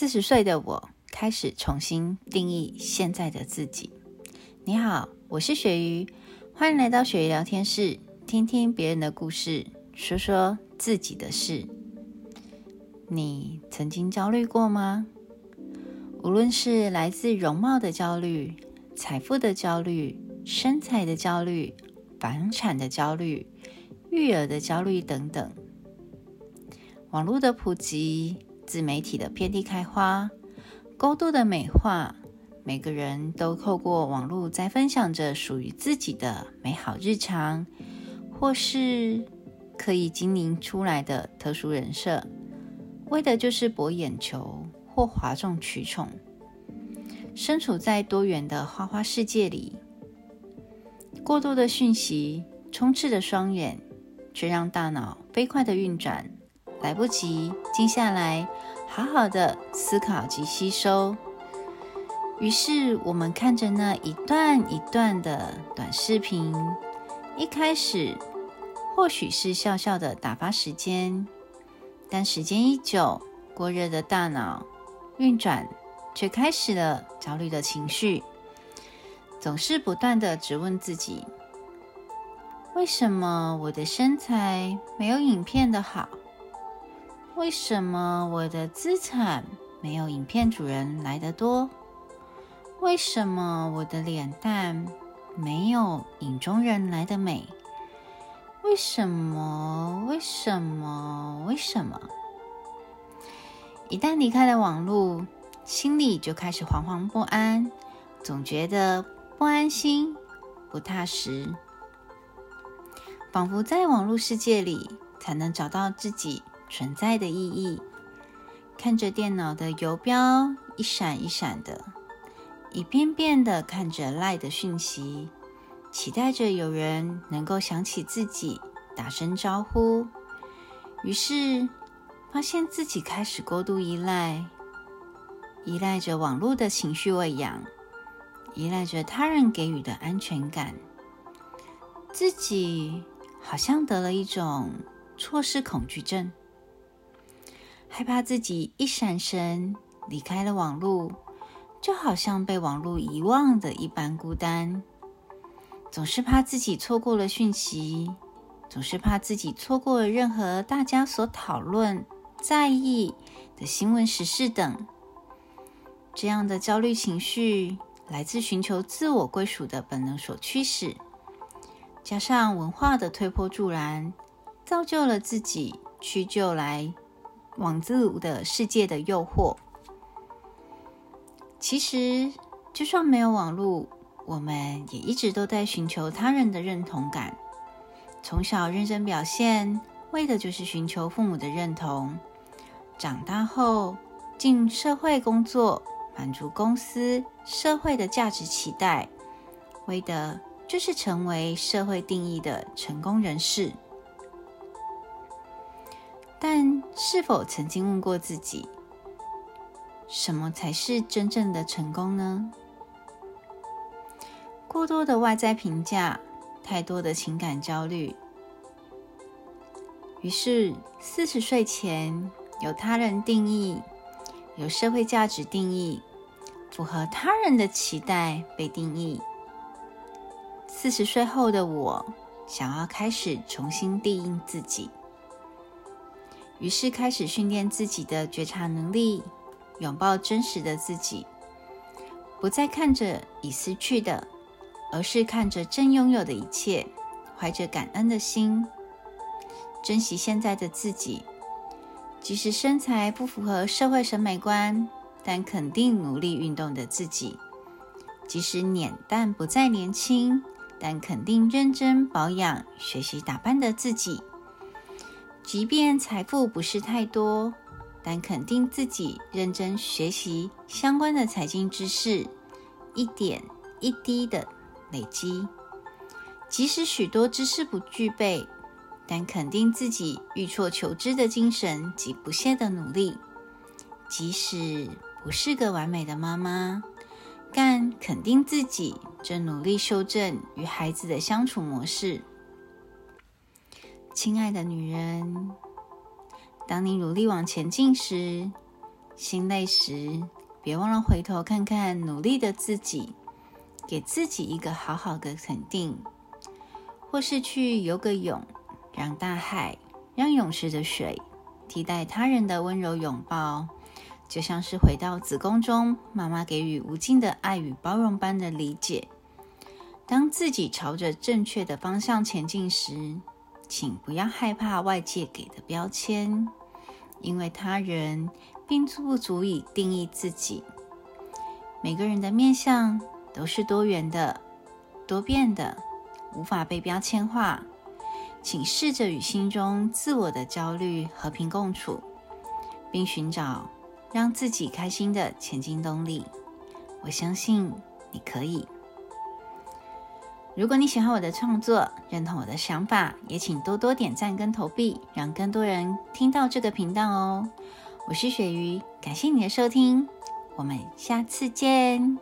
四十岁的我开始重新定义现在的自己。你好，我是鳕鱼，欢迎来到鳕鱼聊天室，听听别人的故事，说说自己的事。你曾经焦虑过吗？无论是来自容貌的焦虑、财富的焦虑、身材的焦虑、房产的焦虑、育儿的焦虑等等，网络的普及。自媒体的遍地开花，高度的美化，每个人都透过网络在分享着属于自己的美好日常，或是刻意经营出来的特殊人设，为的就是博眼球或哗众取宠。身处在多元的花花世界里，过多的讯息充斥着双眼，却让大脑飞快的运转。来不及静下来，好好的思考及吸收。于是，我们看着那一段一段的短视频，一开始或许是笑笑的打发时间，但时间一久，过热的大脑运转却开始了焦虑的情绪，总是不断的质问自己：为什么我的身材没有影片的好？为什么我的资产没有影片主人来得多？为什么我的脸蛋没有影中人来的美？为什么？为什么？为什么？一旦离开了网络，心里就开始惶惶不安，总觉得不安心、不踏实，仿佛在网络世界里才能找到自己。存在的意义。看着电脑的游标一闪一闪的，一遍遍的看着赖的讯息，期待着有人能够想起自己，打声招呼。于是发现自己开始过度依赖，依赖着网络的情绪喂养，依赖着他人给予的安全感，自己好像得了一种错失恐惧症。害怕自己一闪神离开了网络，就好像被网络遗忘的一般孤单。总是怕自己错过了讯息，总是怕自己错过了任何大家所讨论、在意的新闻时事等。这样的焦虑情绪来自寻求自我归属的本能所驱使，加上文化的推波助澜，造就了自己屈就来。网络的世界的诱惑，其实就算没有网络，我们也一直都在寻求他人的认同感。从小认真表现，为的就是寻求父母的认同；长大后进社会工作，满足公司、社会的价值期待，为的就是成为社会定义的成功人士。但是否曾经问过自己，什么才是真正的成功呢？过多的外在评价，太多的情感焦虑，于是四十岁前有他人定义，有社会价值定义，符合他人的期待被定义。四十岁后的我，想要开始重新定义自己。于是开始训练自己的觉察能力，拥抱真实的自己，不再看着已失去的，而是看着正拥有的一切，怀着感恩的心，珍惜现在的自己。即使身材不符合社会审美观，但肯定努力运动的自己；即使脸蛋不再年轻，但肯定认真保养、学习打扮的自己。即便财富不是太多，但肯定自己认真学习相关的财经知识，一点一滴的累积。即使许多知识不具备，但肯定自己欲错求知的精神及不懈的努力。即使不是个完美的妈妈，但肯定自己正努力修正与孩子的相处模式。亲爱的女人，当你努力往前进时，心累时，别忘了回头看看努力的自己，给自己一个好好的肯定，或是去游个泳，让大海、让泳池的水替代他人的温柔拥抱，就像是回到子宫中，妈妈给予无尽的爱与包容般的理解。当自己朝着正确的方向前进时，请不要害怕外界给的标签，因为他人并不足以定义自己。每个人的面相都是多元的、多变的，无法被标签化。请试着与心中自我的焦虑和平共处，并寻找让自己开心的前进动力。我相信你可以。如果你喜欢我的创作，认同我的想法，也请多多点赞跟投币，让更多人听到这个频道哦。我是鳕鱼，感谢你的收听，我们下次见。